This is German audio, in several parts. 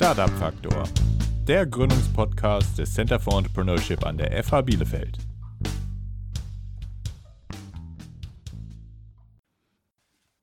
Startup Faktor, der Gründungspodcast des Center for Entrepreneurship an der FH Bielefeld.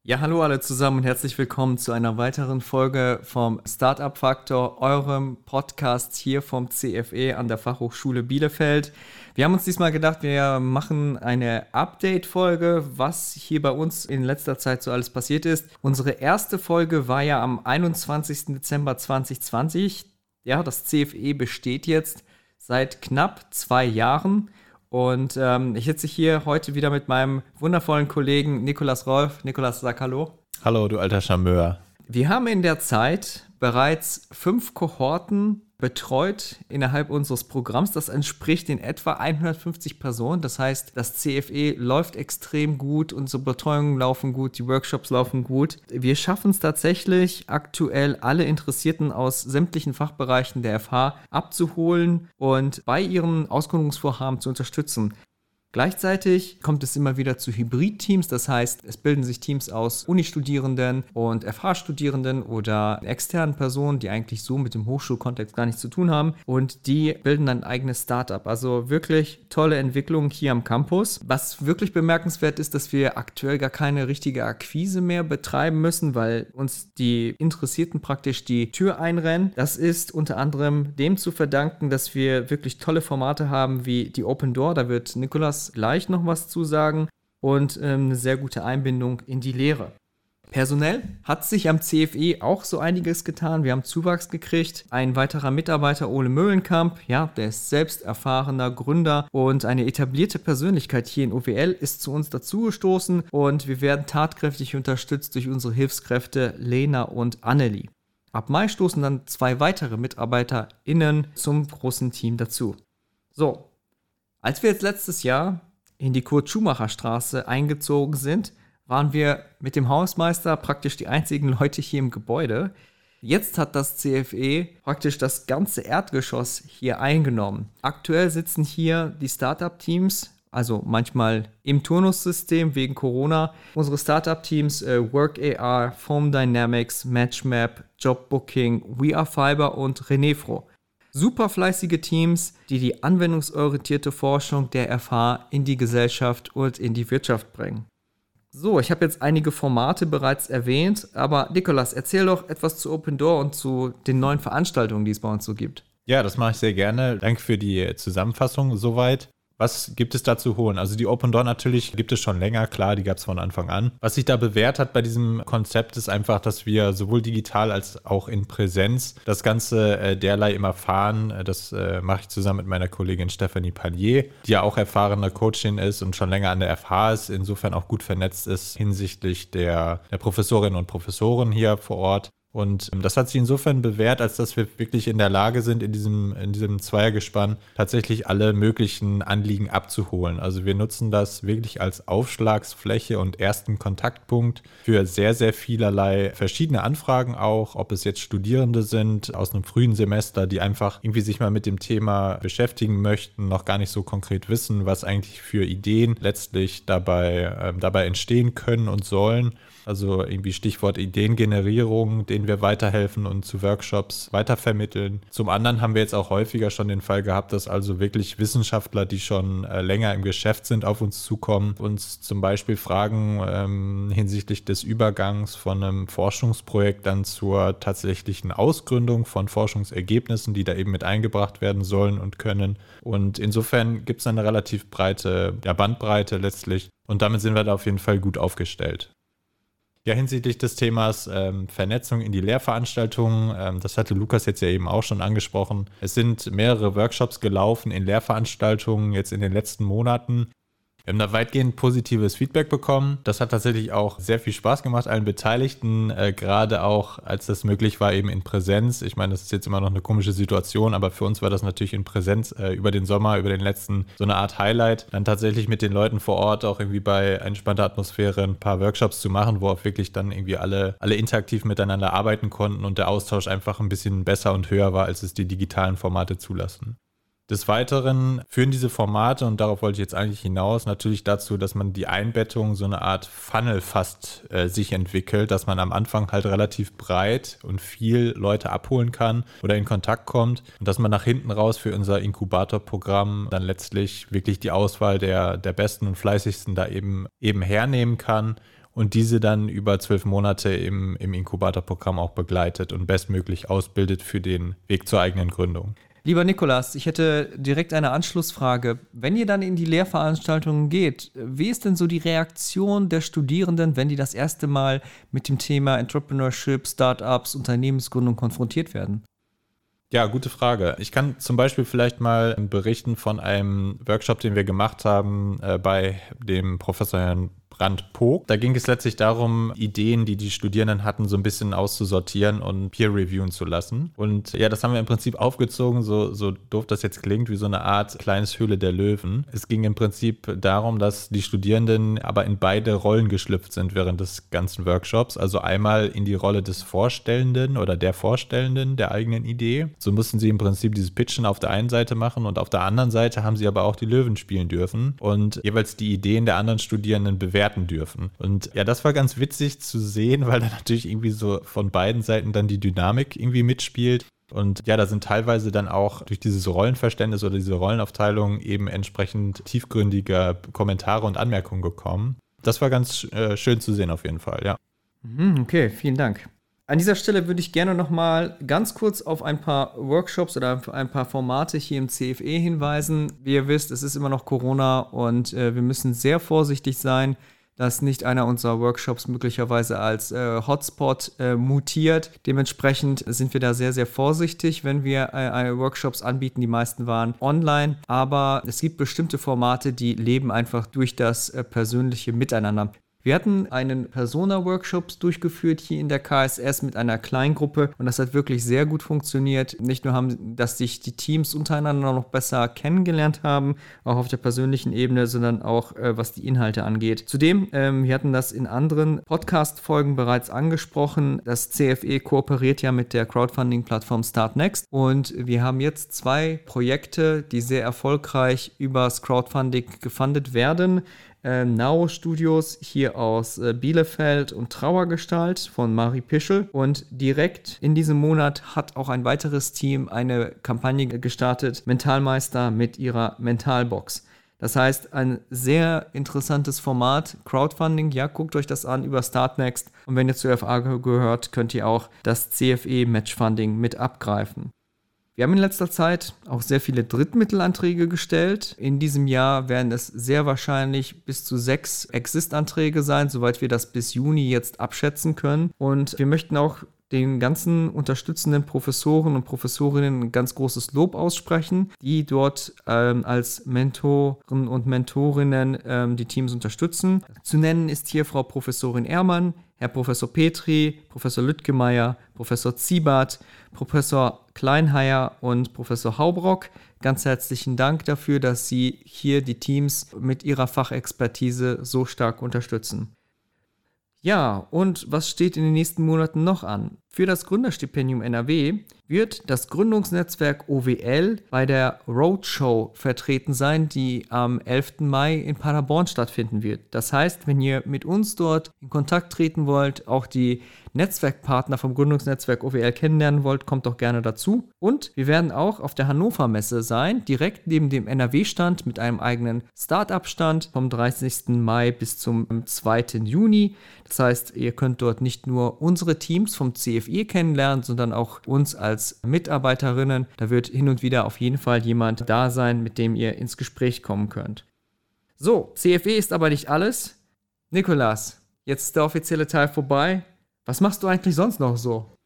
Ja, hallo alle zusammen und herzlich willkommen zu einer weiteren Folge vom Startup Faktor, eurem Podcast hier vom CFE an der Fachhochschule Bielefeld. Wir haben uns diesmal gedacht, wir machen eine Update-Folge, was hier bei uns in letzter Zeit so alles passiert ist. Unsere erste Folge war ja am 21. Dezember 2020. Ja, das CFE besteht jetzt seit knapp zwei Jahren. Und ähm, ich sitze hier heute wieder mit meinem wundervollen Kollegen Nikolas Rolf. Nikolas, sag Hallo. Hallo, du alter Charmeur. Wir haben in der Zeit bereits fünf Kohorten betreut innerhalb unseres Programms. Das entspricht in etwa 150 Personen. Das heißt, das CFE läuft extrem gut, unsere Betreuungen laufen gut, die Workshops laufen gut. Wir schaffen es tatsächlich aktuell, alle Interessierten aus sämtlichen Fachbereichen der FH abzuholen und bei ihren Ausgründungsvorhaben zu unterstützen. Gleichzeitig kommt es immer wieder zu Hybrid-Teams, das heißt, es bilden sich Teams aus Uni-Studierenden und FH-Studierenden oder externen Personen, die eigentlich so mit dem Hochschulkontext gar nichts zu tun haben und die bilden ein eigenes Startup. Also wirklich tolle Entwicklung hier am Campus. Was wirklich bemerkenswert ist, dass wir aktuell gar keine richtige Akquise mehr betreiben müssen, weil uns die Interessierten praktisch die Tür einrennen. Das ist unter anderem dem zu verdanken, dass wir wirklich tolle Formate haben wie die Open Door. Da wird Nikolas gleich noch was zu sagen und ähm, eine sehr gute Einbindung in die Lehre. Personell hat sich am CFE auch so einiges getan. Wir haben Zuwachs gekriegt. Ein weiterer Mitarbeiter, Ole Möhlenkamp, ja, der ist selbst erfahrener Gründer und eine etablierte Persönlichkeit hier in OWL, ist zu uns dazugestoßen und wir werden tatkräftig unterstützt durch unsere Hilfskräfte Lena und Annelie. Ab Mai stoßen dann zwei weitere MitarbeiterInnen zum großen Team dazu. So, als wir jetzt letztes Jahr in die Kurt-Schumacher-Straße eingezogen sind, waren wir mit dem Hausmeister praktisch die einzigen Leute hier im Gebäude. Jetzt hat das CFE praktisch das ganze Erdgeschoss hier eingenommen. Aktuell sitzen hier die Startup-Teams, also manchmal im Turnussystem wegen Corona. Unsere Startup-Teams äh, WorkAR, Foam Dynamics, Matchmap, Jobbooking, We Are Fiber und Renefro super fleißige Teams, die die anwendungsorientierte Forschung der FH in die Gesellschaft und in die Wirtschaft bringen. So, ich habe jetzt einige Formate bereits erwähnt, aber Nikolas, erzähl doch etwas zu Open Door und zu den neuen Veranstaltungen, die es bei uns so gibt. Ja, das mache ich sehr gerne. Danke für die Zusammenfassung soweit. Was gibt es da zu holen? Also die Open Door natürlich gibt es schon länger, klar, die gab es von Anfang an. Was sich da bewährt hat bei diesem Konzept ist einfach, dass wir sowohl digital als auch in Präsenz das Ganze äh, derlei immer fahren. Das äh, mache ich zusammen mit meiner Kollegin Stephanie Pallier, die ja auch erfahrene Coachin ist und schon länger an der FH ist, insofern auch gut vernetzt ist hinsichtlich der, der Professorinnen und Professoren hier vor Ort. Und ähm, das hat sich insofern bewährt, als dass wir wirklich in der Lage sind, in diesem, in diesem Zweiergespann tatsächlich alle möglichen Anliegen abzuholen. Also wir nutzen das wirklich als Aufschlagsfläche und ersten Kontaktpunkt für sehr, sehr vielerlei verschiedene Anfragen auch, ob es jetzt Studierende sind aus einem frühen Semester, die einfach irgendwie sich mal mit dem Thema beschäftigen möchten, noch gar nicht so konkret wissen, was eigentlich für Ideen letztlich dabei, äh, dabei entstehen können und sollen also irgendwie Stichwort Ideengenerierung, denen wir weiterhelfen und zu Workshops weitervermitteln. Zum anderen haben wir jetzt auch häufiger schon den Fall gehabt, dass also wirklich Wissenschaftler, die schon äh, länger im Geschäft sind, auf uns zukommen, uns zum Beispiel fragen ähm, hinsichtlich des Übergangs von einem Forschungsprojekt dann zur tatsächlichen Ausgründung von Forschungsergebnissen, die da eben mit eingebracht werden sollen und können. Und insofern gibt es eine relativ breite ja, Bandbreite letztlich. Und damit sind wir da auf jeden Fall gut aufgestellt. Ja, hinsichtlich des Themas ähm, Vernetzung in die Lehrveranstaltungen, ähm, das hatte Lukas jetzt ja eben auch schon angesprochen. Es sind mehrere Workshops gelaufen in Lehrveranstaltungen jetzt in den letzten Monaten. Wir haben da weitgehend positives Feedback bekommen. Das hat tatsächlich auch sehr viel Spaß gemacht, allen Beteiligten, äh, gerade auch, als das möglich war, eben in Präsenz. Ich meine, das ist jetzt immer noch eine komische Situation, aber für uns war das natürlich in Präsenz äh, über den Sommer, über den letzten, so eine Art Highlight. Dann tatsächlich mit den Leuten vor Ort auch irgendwie bei entspannter Atmosphäre ein paar Workshops zu machen, wo auch wirklich dann irgendwie alle, alle interaktiv miteinander arbeiten konnten und der Austausch einfach ein bisschen besser und höher war, als es die digitalen Formate zulassen. Des Weiteren führen diese Formate, und darauf wollte ich jetzt eigentlich hinaus, natürlich dazu, dass man die Einbettung so eine Art Funnel fast äh, sich entwickelt, dass man am Anfang halt relativ breit und viel Leute abholen kann oder in Kontakt kommt und dass man nach hinten raus für unser Inkubatorprogramm dann letztlich wirklich die Auswahl der, der besten und fleißigsten da eben, eben hernehmen kann und diese dann über zwölf Monate im, im Inkubatorprogramm auch begleitet und bestmöglich ausbildet für den Weg zur eigenen Gründung. Lieber Nikolas, ich hätte direkt eine Anschlussfrage. Wenn ihr dann in die Lehrveranstaltungen geht, wie ist denn so die Reaktion der Studierenden, wenn die das erste Mal mit dem Thema Entrepreneurship, Startups, Unternehmensgründung konfrontiert werden? Ja, gute Frage. Ich kann zum Beispiel vielleicht mal berichten von einem Workshop, den wir gemacht haben äh, bei dem Professor Herrn Brand-Pog. Da ging es letztlich darum, Ideen, die die Studierenden hatten, so ein bisschen auszusortieren und peer-reviewen zu lassen. Und ja, das haben wir im Prinzip aufgezogen, so, so doof das jetzt klingt, wie so eine Art kleines Höhle der Löwen. Es ging im Prinzip darum, dass die Studierenden aber in beide Rollen geschlüpft sind während des ganzen Workshops. Also einmal in die Rolle des Vorstellenden oder der Vorstellenden der eigenen Idee. So mussten sie im Prinzip dieses Pitchen auf der einen Seite machen und auf der anderen Seite haben sie aber auch die Löwen spielen dürfen und jeweils die Ideen der anderen Studierenden bewerten bewerten dürfen. Und ja, das war ganz witzig zu sehen, weil da natürlich irgendwie so von beiden Seiten dann die Dynamik irgendwie mitspielt. Und ja, da sind teilweise dann auch durch dieses Rollenverständnis oder diese Rollenaufteilung eben entsprechend tiefgründige Kommentare und Anmerkungen gekommen. Das war ganz äh, schön zu sehen auf jeden Fall, ja. Mhm, okay, vielen Dank. An dieser Stelle würde ich gerne noch mal ganz kurz auf ein paar Workshops oder ein paar Formate hier im CFE hinweisen. Wie ihr wisst, es ist immer noch Corona und äh, wir müssen sehr vorsichtig sein, dass nicht einer unserer Workshops möglicherweise als äh, Hotspot äh, mutiert. Dementsprechend sind wir da sehr, sehr vorsichtig, wenn wir äh, Workshops anbieten. Die meisten waren online, aber es gibt bestimmte Formate, die leben einfach durch das äh, persönliche Miteinander. Wir hatten einen Persona-Workshop durchgeführt hier in der KSS mit einer Kleingruppe und das hat wirklich sehr gut funktioniert. Nicht nur haben, dass sich die Teams untereinander noch besser kennengelernt haben, auch auf der persönlichen Ebene, sondern auch äh, was die Inhalte angeht. Zudem, ähm, wir hatten das in anderen Podcast-Folgen bereits angesprochen. Das CFE kooperiert ja mit der Crowdfunding-Plattform Startnext und wir haben jetzt zwei Projekte, die sehr erfolgreich übers Crowdfunding gefundet werden äh, Now Studios hier aus äh, Bielefeld und Trauergestalt von Marie Pischel. Und direkt in diesem Monat hat auch ein weiteres Team eine Kampagne gestartet, Mentalmeister mit ihrer Mentalbox. Das heißt, ein sehr interessantes Format, Crowdfunding. Ja, guckt euch das an über Startnext. Und wenn ihr zu FA gehört, könnt ihr auch das CFE Matchfunding mit abgreifen. Wir haben in letzter Zeit auch sehr viele Drittmittelanträge gestellt. In diesem Jahr werden es sehr wahrscheinlich bis zu sechs Exist-Anträge sein, soweit wir das bis Juni jetzt abschätzen können. Und wir möchten auch den ganzen unterstützenden Professoren und Professorinnen ein ganz großes Lob aussprechen, die dort ähm, als Mentoren und Mentorinnen ähm, die Teams unterstützen. Zu nennen ist hier Frau Professorin Ehrmann, Herr Professor Petri, Professor Lüttgemeier, Professor Ziebart, Professor Kleinheier und Professor Haubrock. Ganz herzlichen Dank dafür, dass Sie hier die Teams mit Ihrer Fachexpertise so stark unterstützen. Ja, und was steht in den nächsten Monaten noch an? Für das Gründerstipendium NRW wird das Gründungsnetzwerk OWL bei der Roadshow vertreten sein, die am 11. Mai in Paderborn stattfinden wird. Das heißt, wenn ihr mit uns dort in Kontakt treten wollt, auch die Netzwerkpartner vom Gründungsnetzwerk OWL kennenlernen wollt, kommt doch gerne dazu. Und wir werden auch auf der Hannover Messe sein, direkt neben dem NRW-Stand mit einem eigenen Startup-Stand vom 30. Mai bis zum 2. Juni. Das heißt, ihr könnt dort nicht nur unsere Teams vom CFE kennenlernen, sondern auch uns als Mitarbeiterinnen. Da wird hin und wieder auf jeden Fall jemand da sein, mit dem ihr ins Gespräch kommen könnt. So, CFE ist aber nicht alles. Nikolas, jetzt ist der offizielle Teil vorbei. Was machst du eigentlich sonst noch so?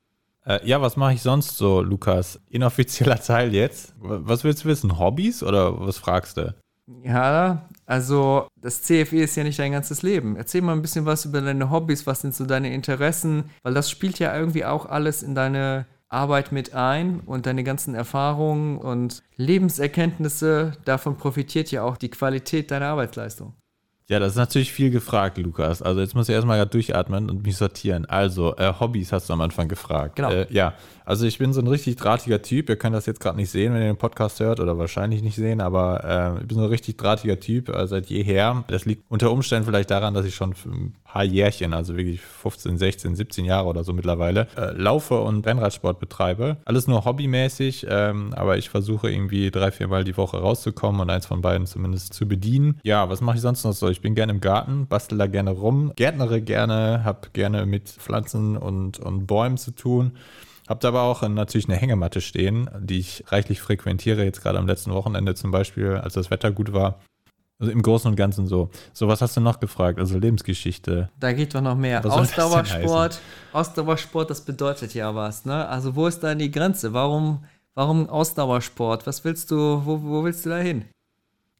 Äh, ja, was mache ich sonst so, Lukas? Inoffizieller Teil jetzt. Was willst du wissen? Hobbys oder was fragst du? Ja, also das CFE ist ja nicht dein ganzes Leben. Erzähl mal ein bisschen was über deine Hobbys, was sind so deine Interessen, weil das spielt ja irgendwie auch alles in deine Arbeit mit ein und deine ganzen Erfahrungen und Lebenserkenntnisse, davon profitiert ja auch die Qualität deiner Arbeitsleistung. Ja, das ist natürlich viel gefragt, Lukas. Also jetzt muss ich erstmal gerade durchatmen und mich sortieren. Also, äh, Hobbys hast du am Anfang gefragt. Genau. Äh, ja, also ich bin so ein richtig drahtiger Typ. Ihr könnt das jetzt gerade nicht sehen, wenn ihr den Podcast hört oder wahrscheinlich nicht sehen, aber äh, ich bin so ein richtig drahtiger Typ äh, seit jeher. Das liegt unter Umständen vielleicht daran, dass ich schon ein paar Jährchen, also wirklich 15, 16, 17 Jahre oder so mittlerweile, äh, laufe und Rennradsport betreibe. Alles nur hobbymäßig, ähm, aber ich versuche irgendwie drei, vier Mal die Woche rauszukommen und eins von beiden zumindest zu bedienen. Ja, was mache ich sonst noch so? Ich bin gerne im Garten, bastel da gerne rum, gärtnere gerne, habe gerne mit Pflanzen und, und Bäumen zu tun. Habt aber auch natürlich eine Hängematte stehen, die ich reichlich frequentiere, jetzt gerade am letzten Wochenende zum Beispiel, als das Wetter gut war. Also im Großen und Ganzen so. So, was hast du noch gefragt? Also Lebensgeschichte. Da geht doch noch mehr. Was Ausdauersport, Ausdauersport, das bedeutet ja was, ne? Also wo ist da die Grenze? Warum, warum Ausdauersport? Was willst du, wo, wo willst du da hin?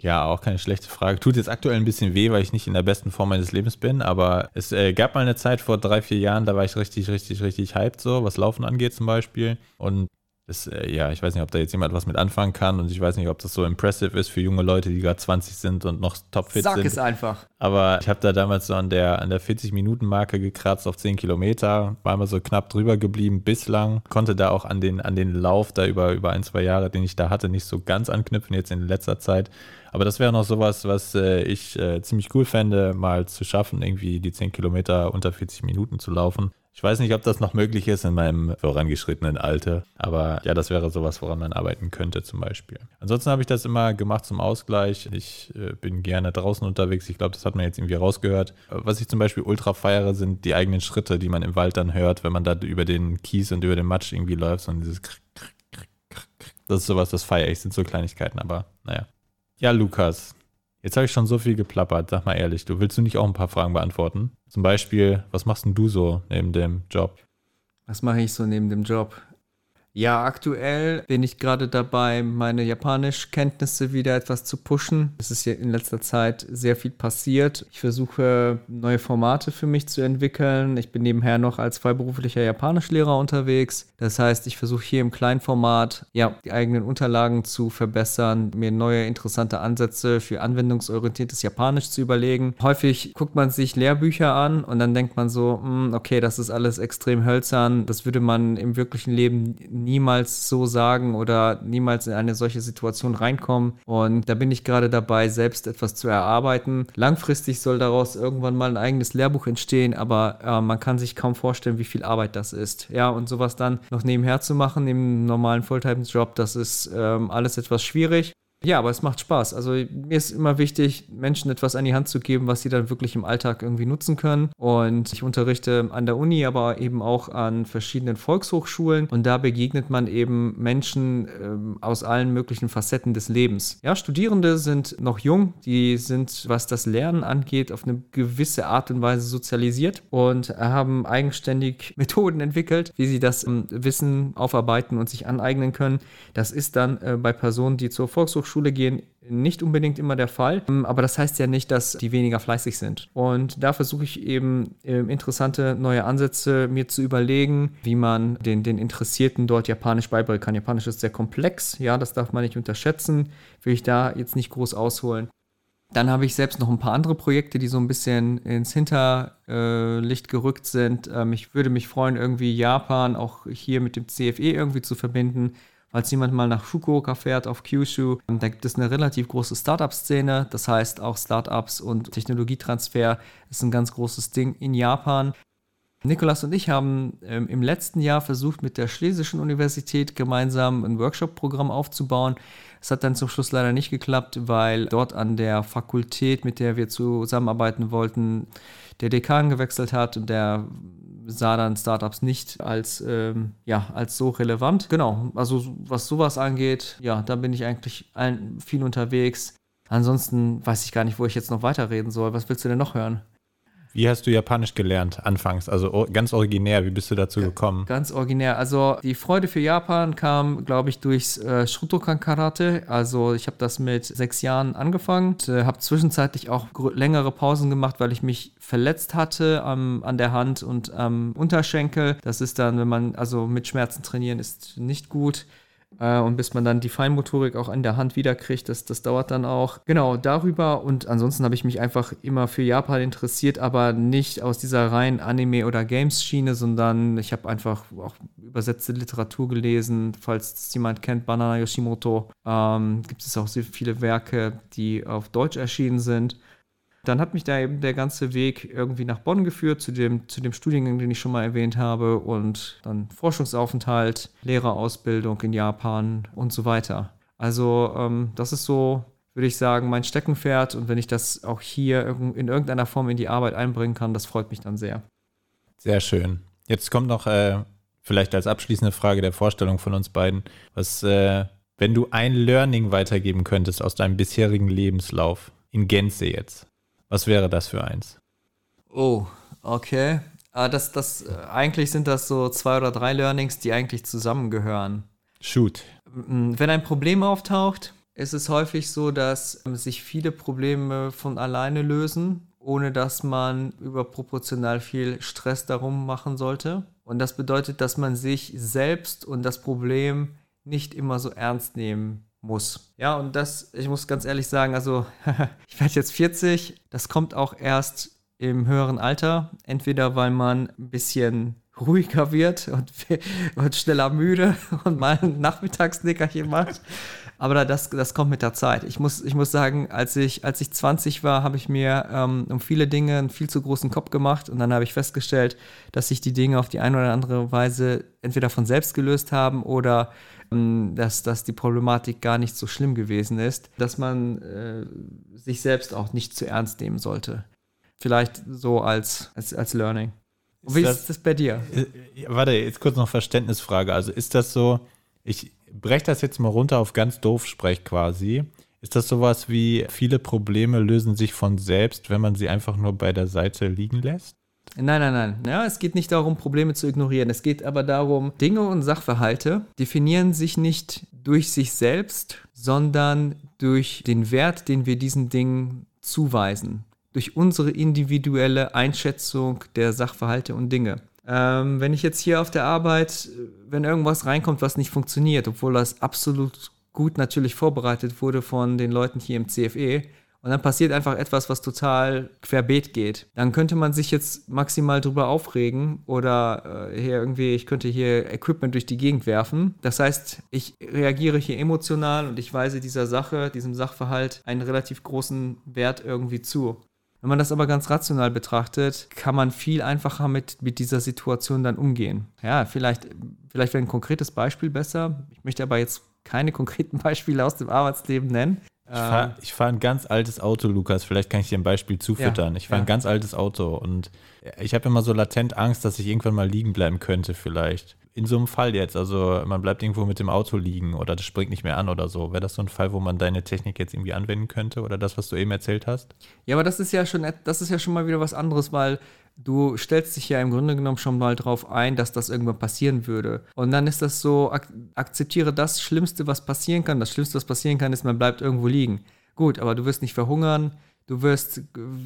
Ja, auch keine schlechte Frage. Tut jetzt aktuell ein bisschen weh, weil ich nicht in der besten Form meines Lebens bin, aber es äh, gab mal eine Zeit vor drei, vier Jahren, da war ich richtig, richtig, richtig hyped, so, was Laufen angeht zum Beispiel. Und das, äh, ja, ich weiß nicht, ob da jetzt jemand was mit anfangen kann und ich weiß nicht, ob das so impressive ist für junge Leute, die gerade 20 sind und noch topfit Sag sind. es einfach. Aber ich habe da damals so an der, an der 40-Minuten-Marke gekratzt auf 10 Kilometer, war immer so knapp drüber geblieben bislang, konnte da auch an den, an den Lauf da über, über ein, zwei Jahre, den ich da hatte, nicht so ganz anknüpfen, jetzt in letzter Zeit. Aber das wäre noch sowas, was äh, ich äh, ziemlich cool fände, mal zu schaffen, irgendwie die 10 Kilometer unter 40 Minuten zu laufen. Ich weiß nicht, ob das noch möglich ist in meinem vorangeschrittenen Alter, aber ja, das wäre sowas, woran man arbeiten könnte zum Beispiel. Ansonsten habe ich das immer gemacht zum Ausgleich. Ich äh, bin gerne draußen unterwegs. Ich glaube, das hat man jetzt irgendwie rausgehört. Was ich zum Beispiel ultra feiere, sind die eigenen Schritte, die man im Wald dann hört, wenn man da über den Kies und über den Matsch irgendwie läuft und dieses das ist sowas, das feiere ich, sind so Kleinigkeiten, aber naja. Ja, Lukas, jetzt habe ich schon so viel geplappert. Sag mal ehrlich, du willst du nicht auch ein paar Fragen beantworten? Zum Beispiel, was machst denn du so neben dem Job? Was mache ich so neben dem Job? Ja, aktuell bin ich gerade dabei, meine Japanischkenntnisse wieder etwas zu pushen. Es ist ja in letzter Zeit sehr viel passiert. Ich versuche neue Formate für mich zu entwickeln. Ich bin nebenher noch als freiberuflicher Japanischlehrer unterwegs. Das heißt, ich versuche hier im kleinen Format ja die eigenen Unterlagen zu verbessern, mir neue interessante Ansätze für anwendungsorientiertes Japanisch zu überlegen. Häufig guckt man sich Lehrbücher an und dann denkt man so, hm, okay, das ist alles extrem hölzern. Das würde man im wirklichen Leben niemals so sagen oder niemals in eine solche Situation reinkommen. Und da bin ich gerade dabei, selbst etwas zu erarbeiten. Langfristig soll daraus irgendwann mal ein eigenes Lehrbuch entstehen, aber äh, man kann sich kaum vorstellen, wie viel Arbeit das ist. Ja, und sowas dann noch nebenher zu machen, im normalen Fulltime-Job, das ist ähm, alles etwas schwierig. Ja, aber es macht Spaß. Also mir ist immer wichtig, Menschen etwas an die Hand zu geben, was sie dann wirklich im Alltag irgendwie nutzen können. Und ich unterrichte an der Uni, aber eben auch an verschiedenen Volkshochschulen. Und da begegnet man eben Menschen ähm, aus allen möglichen Facetten des Lebens. Ja, Studierende sind noch jung, die sind, was das Lernen angeht, auf eine gewisse Art und Weise sozialisiert und haben eigenständig Methoden entwickelt, wie sie das ähm, Wissen aufarbeiten und sich aneignen können. Das ist dann äh, bei Personen, die zur Volkshochschule Schule gehen, nicht unbedingt immer der Fall. Ähm, aber das heißt ja nicht, dass die weniger fleißig sind. Und da versuche ich eben ähm, interessante neue Ansätze mir zu überlegen, wie man den, den Interessierten dort Japanisch beibringen kann. Japanisch ist sehr komplex, ja, das darf man nicht unterschätzen. Will ich da jetzt nicht groß ausholen. Dann habe ich selbst noch ein paar andere Projekte, die so ein bisschen ins Hinterlicht gerückt sind. Ähm, ich würde mich freuen, irgendwie Japan auch hier mit dem CFE irgendwie zu verbinden. Falls jemand mal nach Fukuoka fährt, auf Kyushu, da gibt es eine relativ große Startup-Szene. Das heißt, auch Startups und Technologietransfer ist ein ganz großes Ding in Japan. Nikolas und ich haben ähm, im letzten Jahr versucht, mit der Schlesischen Universität gemeinsam ein Workshop-Programm aufzubauen. Es hat dann zum Schluss leider nicht geklappt, weil dort an der Fakultät, mit der wir zusammenarbeiten wollten, der Dekan gewechselt hat und der sah dann Startups nicht als, ähm, ja, als so relevant. Genau, also was sowas angeht, ja, da bin ich eigentlich ein, viel unterwegs. Ansonsten weiß ich gar nicht, wo ich jetzt noch weiterreden soll. Was willst du denn noch hören? Wie hast du Japanisch gelernt anfangs? Also ganz originär, wie bist du dazu gekommen? Ganz originär. Also die Freude für Japan kam, glaube ich, durchs äh, Shotokan Karate. Also ich habe das mit sechs Jahren angefangen, äh, habe zwischenzeitlich auch längere Pausen gemacht, weil ich mich verletzt hatte am, an der Hand und am Unterschenkel. Das ist dann, wenn man also mit Schmerzen trainieren, ist nicht gut. Äh, und bis man dann die Feinmotorik auch an der Hand wiederkriegt, das, das dauert dann auch. Genau, darüber. Und ansonsten habe ich mich einfach immer für Japan interessiert, aber nicht aus dieser reinen Anime- oder Games-Schiene, sondern ich habe einfach auch übersetzte Literatur gelesen. Falls es jemand kennt, Banana Yoshimoto, ähm, gibt es auch sehr viele Werke, die auf Deutsch erschienen sind. Dann hat mich da eben der ganze Weg irgendwie nach Bonn geführt, zu dem, zu dem Studiengang, den ich schon mal erwähnt habe, und dann Forschungsaufenthalt, Lehrerausbildung in Japan und so weiter. Also ähm, das ist so, würde ich sagen, mein Steckenpferd. Und wenn ich das auch hier in irgendeiner Form in die Arbeit einbringen kann, das freut mich dann sehr. Sehr schön. Jetzt kommt noch äh, vielleicht als abschließende Frage der Vorstellung von uns beiden, was, äh, wenn du ein Learning weitergeben könntest aus deinem bisherigen Lebenslauf, in Gänze jetzt, was wäre das für eins? Oh, okay. Ah, das, das, äh, eigentlich sind das so zwei oder drei Learnings, die eigentlich zusammengehören. Shoot. Wenn ein Problem auftaucht, ist es häufig so, dass ähm, sich viele Probleme von alleine lösen, ohne dass man überproportional viel Stress darum machen sollte. Und das bedeutet, dass man sich selbst und das Problem nicht immer so ernst nehmen muss. Ja, und das, ich muss ganz ehrlich sagen, also ich werde jetzt 40, das kommt auch erst im höheren Alter, entweder weil man ein bisschen ruhiger wird und, und schneller müde und mal ein Nachmittagsnickerchen macht. Aber das, das kommt mit der Zeit. Ich muss, ich muss sagen, als ich, als ich 20 war, habe ich mir ähm, um viele Dinge einen viel zu großen Kopf gemacht und dann habe ich festgestellt, dass sich die Dinge auf die eine oder andere Weise entweder von selbst gelöst haben oder dass, dass die Problematik gar nicht so schlimm gewesen ist, dass man äh, sich selbst auch nicht zu ernst nehmen sollte. Vielleicht so als, als, als Learning. Und wie ist das, ist das bei dir? Äh, warte, jetzt kurz noch Verständnisfrage. Also ist das so, ich breche das jetzt mal runter auf ganz doof Sprech quasi. Ist das sowas wie, viele Probleme lösen sich von selbst, wenn man sie einfach nur bei der Seite liegen lässt? Nein, nein, nein. Ja, es geht nicht darum, Probleme zu ignorieren. Es geht aber darum, Dinge und Sachverhalte definieren sich nicht durch sich selbst, sondern durch den Wert, den wir diesen Dingen zuweisen. Durch unsere individuelle Einschätzung der Sachverhalte und Dinge. Ähm, wenn ich jetzt hier auf der Arbeit, wenn irgendwas reinkommt, was nicht funktioniert, obwohl das absolut gut natürlich vorbereitet wurde von den Leuten hier im CFE, und dann passiert einfach etwas, was total querbeet geht. Dann könnte man sich jetzt maximal drüber aufregen oder äh, hier irgendwie, ich könnte hier Equipment durch die Gegend werfen. Das heißt, ich reagiere hier emotional und ich weise dieser Sache, diesem Sachverhalt einen relativ großen Wert irgendwie zu. Wenn man das aber ganz rational betrachtet, kann man viel einfacher mit, mit dieser Situation dann umgehen. Ja, vielleicht, vielleicht wäre ein konkretes Beispiel besser. Ich möchte aber jetzt keine konkreten Beispiele aus dem Arbeitsleben nennen. Ich fahre ähm. fahr ein ganz altes Auto, Lukas. Vielleicht kann ich dir ein Beispiel zufüttern. Ja, ich fahre ja. ein ganz altes Auto und ich habe immer so latent Angst, dass ich irgendwann mal liegen bleiben könnte, vielleicht. In so einem Fall jetzt, also man bleibt irgendwo mit dem Auto liegen oder das springt nicht mehr an oder so. Wäre das so ein Fall, wo man deine Technik jetzt irgendwie anwenden könnte oder das, was du eben erzählt hast? Ja, aber das ist ja schon, das ist ja schon mal wieder was anderes, weil du stellst dich ja im Grunde genommen schon mal drauf ein, dass das irgendwann passieren würde. Und dann ist das so, ak akzeptiere das Schlimmste, was passieren kann. Das Schlimmste, was passieren kann, ist, man bleibt irgendwo liegen. Gut, aber du wirst nicht verhungern. Du wirst,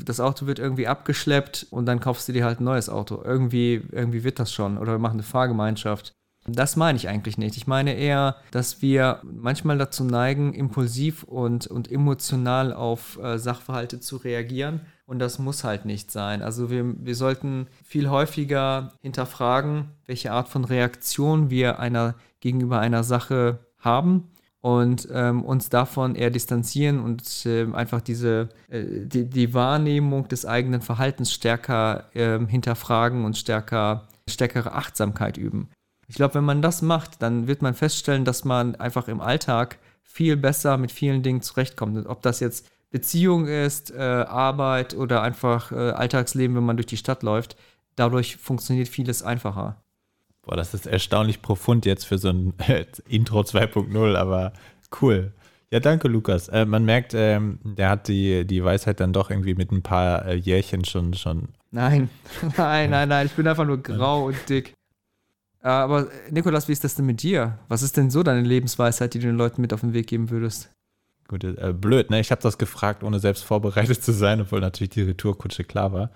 das Auto wird irgendwie abgeschleppt und dann kaufst du dir halt ein neues Auto. Irgendwie, irgendwie wird das schon. Oder wir machen eine Fahrgemeinschaft. Das meine ich eigentlich nicht. Ich meine eher, dass wir manchmal dazu neigen, impulsiv und, und emotional auf äh, Sachverhalte zu reagieren. Und das muss halt nicht sein. Also wir, wir sollten viel häufiger hinterfragen, welche Art von Reaktion wir einer gegenüber einer Sache haben und ähm, uns davon eher distanzieren und äh, einfach diese äh, die, die Wahrnehmung des eigenen Verhaltens stärker äh, hinterfragen und stärker stärkere Achtsamkeit üben. Ich glaube, wenn man das macht, dann wird man feststellen, dass man einfach im Alltag viel besser mit vielen Dingen zurechtkommt. Ob das jetzt Beziehung ist, äh, Arbeit oder einfach äh, Alltagsleben, wenn man durch die Stadt läuft, dadurch funktioniert vieles einfacher. Boah, das ist erstaunlich profund jetzt für so ein Intro 2.0, aber cool. Ja, danke, Lukas. Äh, man merkt, ähm, der hat die, die Weisheit dann doch irgendwie mit ein paar äh, Jährchen schon, schon. Nein, nein, nein, nein. Ich bin einfach nur grau und dick. Äh, aber Nikolas, wie ist das denn mit dir? Was ist denn so deine Lebensweisheit, die du den Leuten mit auf den Weg geben würdest? Gut, äh, blöd, ne? Ich habe das gefragt, ohne selbst vorbereitet zu sein, obwohl natürlich die Retourkutsche klar war.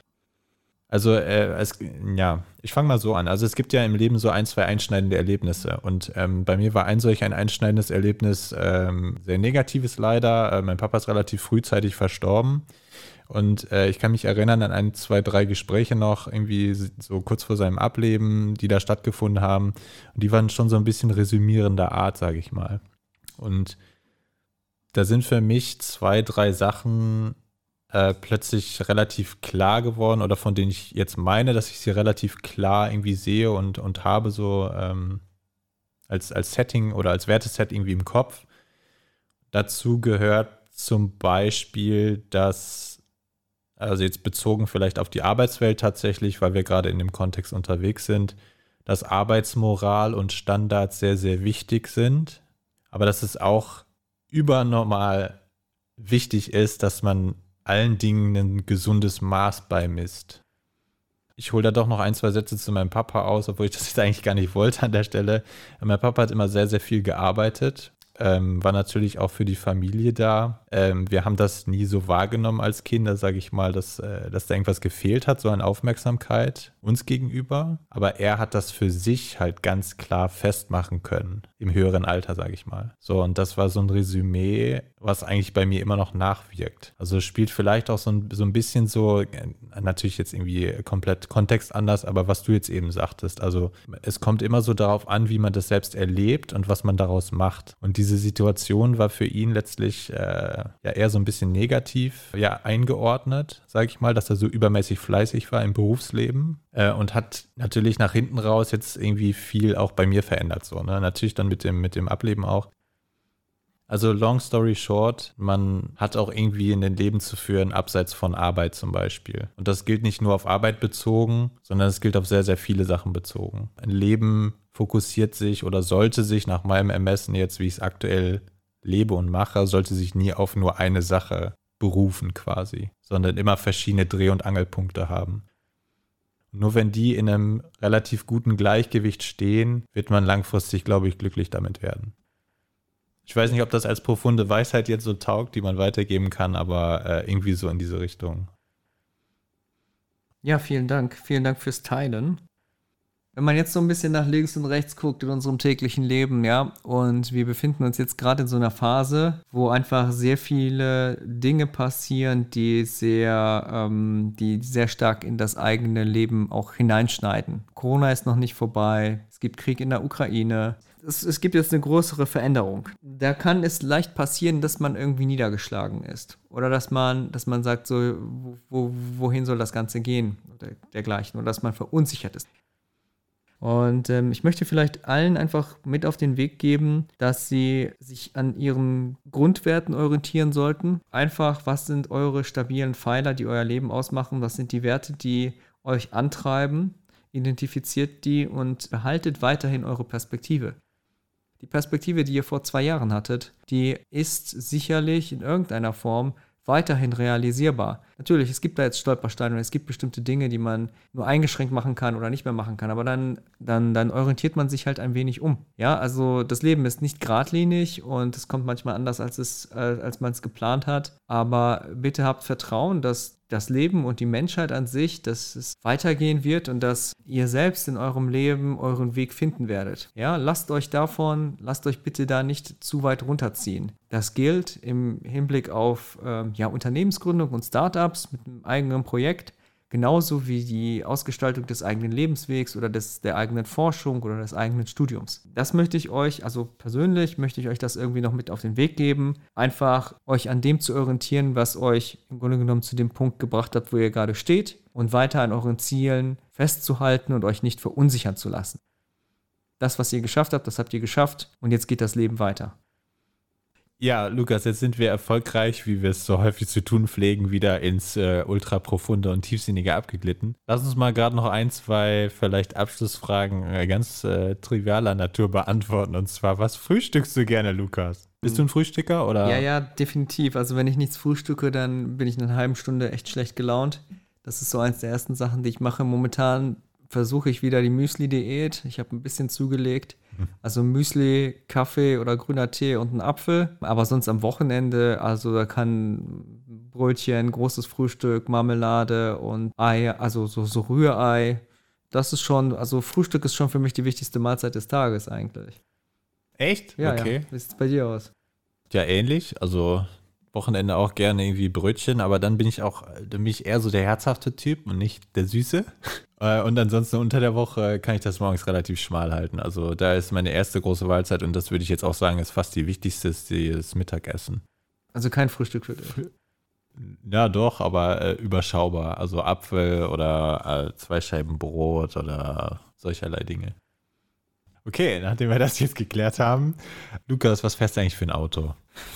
Also, äh, es, ja, ich fange mal so an. Also, es gibt ja im Leben so ein, zwei einschneidende Erlebnisse. Und ähm, bei mir war ein solch ein einschneidendes Erlebnis ähm, sehr negatives leider. Äh, mein Papa ist relativ frühzeitig verstorben. Und äh, ich kann mich erinnern an ein, zwei, drei Gespräche noch, irgendwie so kurz vor seinem Ableben, die da stattgefunden haben. Und die waren schon so ein bisschen resümierender Art, sage ich mal. Und da sind für mich zwei, drei Sachen äh, plötzlich relativ klar geworden oder von denen ich jetzt meine, dass ich sie relativ klar irgendwie sehe und, und habe, so ähm, als, als Setting oder als Werteset irgendwie im Kopf. Dazu gehört zum Beispiel, dass, also jetzt bezogen vielleicht auf die Arbeitswelt tatsächlich, weil wir gerade in dem Kontext unterwegs sind, dass Arbeitsmoral und Standards sehr, sehr wichtig sind, aber dass es auch übernormal wichtig ist, dass man allen Dingen ein gesundes Maß beimisst. Ich hole da doch noch ein, zwei Sätze zu meinem Papa aus, obwohl ich das jetzt eigentlich gar nicht wollte an der Stelle. Mein Papa hat immer sehr, sehr viel gearbeitet ähm, war natürlich auch für die Familie da. Ähm, wir haben das nie so wahrgenommen als Kinder, sage ich mal, dass, äh, dass da irgendwas gefehlt hat, so an Aufmerksamkeit uns gegenüber. Aber er hat das für sich halt ganz klar festmachen können, im höheren Alter, sage ich mal. So, und das war so ein Resümee, was eigentlich bei mir immer noch nachwirkt. Also spielt vielleicht auch so ein, so ein bisschen so, äh, natürlich jetzt irgendwie komplett Kontext anders, aber was du jetzt eben sagtest. Also es kommt immer so darauf an, wie man das selbst erlebt und was man daraus macht. Und diese Situation war für ihn letztlich äh, ja eher so ein bisschen negativ ja, eingeordnet, sage ich mal, dass er so übermäßig fleißig war im Berufsleben äh, und hat natürlich nach hinten raus jetzt irgendwie viel auch bei mir verändert. So, ne? Natürlich dann mit dem, mit dem Ableben auch. Also long story short, man hat auch irgendwie in den Leben zu führen, abseits von Arbeit zum Beispiel. Und das gilt nicht nur auf Arbeit bezogen, sondern es gilt auf sehr, sehr viele Sachen bezogen. Ein Leben fokussiert sich oder sollte sich nach meinem Ermessen jetzt, wie ich es aktuell lebe und mache, sollte sich nie auf nur eine Sache berufen quasi, sondern immer verschiedene Dreh- und Angelpunkte haben. Nur wenn die in einem relativ guten Gleichgewicht stehen, wird man langfristig, glaube ich, glücklich damit werden. Ich weiß nicht, ob das als profunde Weisheit jetzt so taugt, die man weitergeben kann, aber äh, irgendwie so in diese Richtung. Ja, vielen Dank. Vielen Dank fürs Teilen. Wenn man jetzt so ein bisschen nach links und rechts guckt in unserem täglichen Leben, ja, und wir befinden uns jetzt gerade in so einer Phase, wo einfach sehr viele Dinge passieren, die sehr, ähm, die sehr stark in das eigene Leben auch hineinschneiden. Corona ist noch nicht vorbei, es gibt Krieg in der Ukraine, es, es gibt jetzt eine größere Veränderung. Da kann es leicht passieren, dass man irgendwie niedergeschlagen ist. Oder dass man, dass man sagt, so, wo, wohin soll das Ganze gehen? Oder dergleichen. Oder dass man verunsichert ist. Und ähm, ich möchte vielleicht allen einfach mit auf den Weg geben, dass sie sich an ihren Grundwerten orientieren sollten. Einfach, was sind eure stabilen Pfeiler, die euer Leben ausmachen? Was sind die Werte, die euch antreiben? Identifiziert die und behaltet weiterhin eure Perspektive. Die Perspektive, die ihr vor zwei Jahren hattet, die ist sicherlich in irgendeiner Form weiterhin realisierbar. Natürlich, es gibt da jetzt Stolpersteine und es gibt bestimmte Dinge, die man nur eingeschränkt machen kann oder nicht mehr machen kann, aber dann, dann, dann orientiert man sich halt ein wenig um. Ja, also das Leben ist nicht geradlinig und es kommt manchmal anders, als, es, als man es geplant hat, aber bitte habt Vertrauen, dass das Leben und die Menschheit an sich, dass es weitergehen wird und dass ihr selbst in eurem Leben euren Weg finden werdet. Ja, lasst euch davon, lasst euch bitte da nicht zu weit runterziehen. Das gilt im Hinblick auf äh, ja, Unternehmensgründung und Startups mit einem eigenen Projekt genauso wie die Ausgestaltung des eigenen Lebenswegs oder des, der eigenen Forschung oder des eigenen Studiums. Das möchte ich euch, also persönlich möchte ich euch das irgendwie noch mit auf den Weg geben, einfach euch an dem zu orientieren, was euch im Grunde genommen zu dem Punkt gebracht hat, wo ihr gerade steht und weiter an euren Zielen festzuhalten und euch nicht verunsichern zu lassen. Das, was ihr geschafft habt, das habt ihr geschafft und jetzt geht das Leben weiter. Ja, Lukas, jetzt sind wir erfolgreich, wie wir es so häufig zu tun pflegen, wieder ins äh, ultraprofunde und tiefsinnige abgeglitten. Lass uns mal gerade noch ein, zwei vielleicht Abschlussfragen äh, ganz äh, trivialer Natur beantworten. Und zwar, was frühstückst du gerne, Lukas? Bist du ein Frühstücker oder? Ja, ja, definitiv. Also wenn ich nichts frühstücke, dann bin ich in einer halben Stunde echt schlecht gelaunt. Das ist so eins der ersten Sachen, die ich mache. Momentan versuche ich wieder die Müsli-Diät. Ich habe ein bisschen zugelegt. Also Müsli, Kaffee oder grüner Tee und ein Apfel. Aber sonst am Wochenende, also da kann Brötchen, großes Frühstück, Marmelade und Ei, also so, so Rührei. Das ist schon, also Frühstück ist schon für mich die wichtigste Mahlzeit des Tages eigentlich. Echt? Ja, okay. ja. Wie sieht es bei dir aus? Ja, ähnlich. Also Wochenende auch gerne irgendwie Brötchen, aber dann bin ich auch, dann bin ich eher so der herzhafte Typ und nicht der Süße. Äh, und ansonsten unter der Woche kann ich das morgens relativ schmal halten. Also da ist meine erste große Mahlzeit und das würde ich jetzt auch sagen, ist fast die wichtigste, ist das Mittagessen. Also kein Frühstück für dich. Ja, doch, aber äh, überschaubar. Also Apfel oder äh, zwei Scheiben Brot oder solcherlei Dinge. Okay, nachdem wir das jetzt geklärt haben, Lukas, was fährst du eigentlich für ein Auto?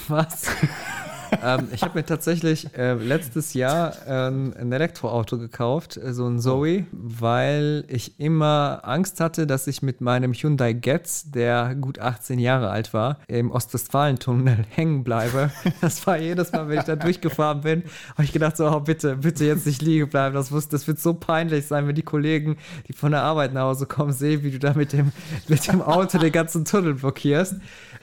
Was? ähm, ich habe mir tatsächlich äh, letztes Jahr ähm, ein Elektroauto gekauft, äh, so ein Zoe, weil ich immer Angst hatte, dass ich mit meinem Hyundai Getz, der gut 18 Jahre alt war, im Ostwestfalentunnel hängen bleibe. Das war jedes Mal, wenn ich da durchgefahren bin, habe ich gedacht so, oh, bitte, bitte jetzt nicht liegen bleiben. Das, muss, das wird so peinlich sein, wenn die Kollegen, die von der Arbeit nach Hause kommen, sehen, wie du da mit dem, mit dem Auto den ganzen Tunnel blockierst.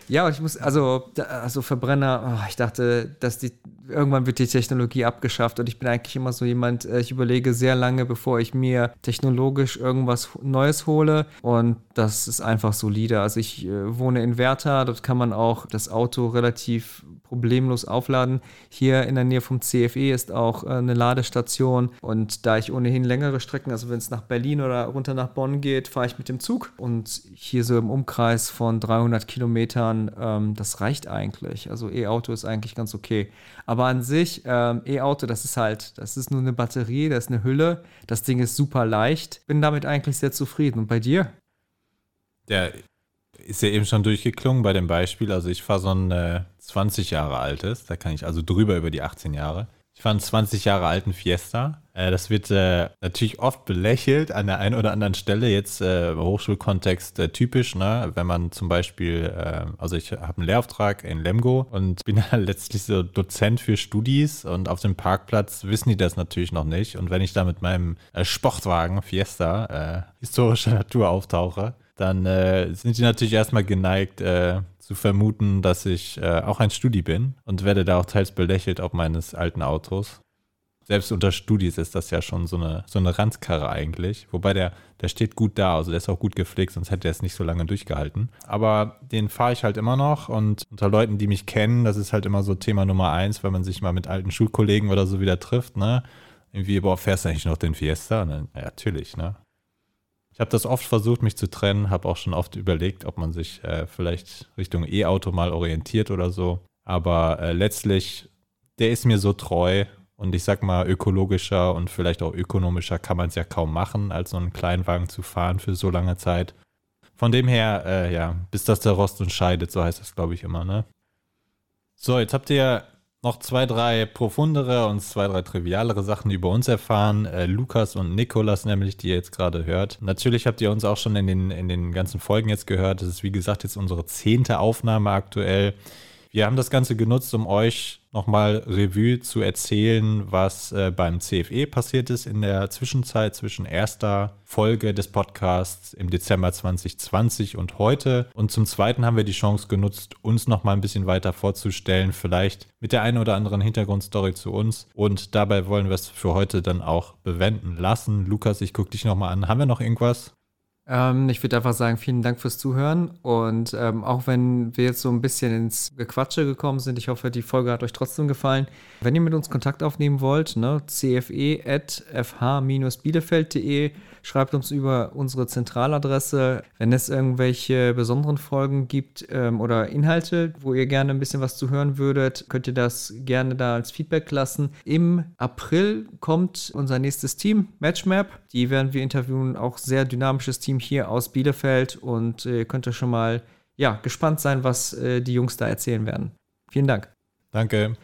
Ja, ich muss, also, also Verbrenner, oh, ich dachte, dass die, irgendwann wird die Technologie abgeschafft und ich bin eigentlich immer so jemand, äh, ich überlege sehr lange, bevor ich mir technologisch irgendwas Neues hole und das ist einfach solide. Also ich äh, wohne in Werther, dort kann man auch das Auto relativ problemlos aufladen. Hier in der Nähe vom CFE ist auch äh, eine Ladestation und da ich ohnehin längere Strecken, also wenn es nach Berlin oder runter nach Bonn geht, fahre ich mit dem Zug und hier so im Umkreis von 300 Kilometern, ähm, das reicht eigentlich. Also E-Auto ist eigentlich ganz okay. Aber an sich, ähm, E-Auto, das ist halt, das ist nur eine Batterie, das ist eine Hülle, das Ding ist super leicht. Bin damit eigentlich sehr zufrieden. Und bei dir? Der ist ja eben schon durchgeklungen bei dem Beispiel. Also ich fahre so ein äh, 20 Jahre altes, da kann ich also drüber über die 18 Jahre. Ich fahre einen 20 Jahre alten Fiesta. Äh, das wird äh, natürlich oft belächelt an der einen oder anderen Stelle, jetzt äh, im Hochschulkontext äh, typisch, ne? wenn man zum Beispiel, äh, also ich habe einen Lehrauftrag in Lemgo und bin dann letztlich so Dozent für Studis und auf dem Parkplatz wissen die das natürlich noch nicht. Und wenn ich da mit meinem äh, Sportwagen Fiesta historischer Natur auftauche, dann äh, sind die natürlich erstmal geneigt äh, zu vermuten, dass ich äh, auch ein Studi bin und werde da auch teils belächelt ob meines alten Autos. Selbst unter Studis ist das ja schon so eine, so eine Ranzkarre eigentlich. Wobei der, der steht gut da, also der ist auch gut gepflegt, sonst hätte er es nicht so lange durchgehalten. Aber den fahre ich halt immer noch und unter Leuten, die mich kennen, das ist halt immer so Thema Nummer eins, wenn man sich mal mit alten Schulkollegen oder so wieder trifft, ne? Irgendwie, boah, fährst du eigentlich noch den Fiesta? Und dann, ja, natürlich, ne? Ich habe das oft versucht, mich zu trennen, habe auch schon oft überlegt, ob man sich äh, vielleicht Richtung E-Auto mal orientiert oder so. Aber äh, letztlich, der ist mir so treu und ich sag mal, ökologischer und vielleicht auch ökonomischer kann man es ja kaum machen, als so einen Kleinwagen zu fahren für so lange Zeit. Von dem her, äh, ja, bis das der Rost uns scheidet, so heißt das, glaube ich, immer, ne? So, jetzt habt ihr noch zwei, drei profundere und zwei, drei trivialere Sachen über uns erfahren. Äh, Lukas und Nikolas nämlich, die ihr jetzt gerade hört. Natürlich habt ihr uns auch schon in den, in den ganzen Folgen jetzt gehört. Das ist, wie gesagt, jetzt unsere zehnte Aufnahme aktuell. Wir haben das Ganze genutzt, um euch nochmal Revue zu erzählen, was äh, beim CFE passiert ist in der Zwischenzeit zwischen erster Folge des Podcasts im Dezember 2020 und heute. Und zum Zweiten haben wir die Chance genutzt, uns nochmal ein bisschen weiter vorzustellen, vielleicht mit der einen oder anderen Hintergrundstory zu uns. Und dabei wollen wir es für heute dann auch bewenden lassen. Lukas, ich gucke dich nochmal an. Haben wir noch irgendwas? Ähm, ich würde einfach sagen, vielen Dank fürs Zuhören. Und ähm, auch wenn wir jetzt so ein bisschen ins Gequatsche gekommen sind, ich hoffe, die Folge hat euch trotzdem gefallen. Wenn ihr mit uns Kontakt aufnehmen wollt, ne, cfe.fh-bielefeld.de Schreibt uns über unsere Zentraladresse. Wenn es irgendwelche besonderen Folgen gibt ähm, oder Inhalte, wo ihr gerne ein bisschen was zu hören würdet, könnt ihr das gerne da als Feedback lassen. Im April kommt unser nächstes Team, Matchmap. Die werden wir interviewen. Auch sehr dynamisches Team hier aus Bielefeld und äh, könnt ihr schon mal ja, gespannt sein, was äh, die Jungs da erzählen werden. Vielen Dank. Danke.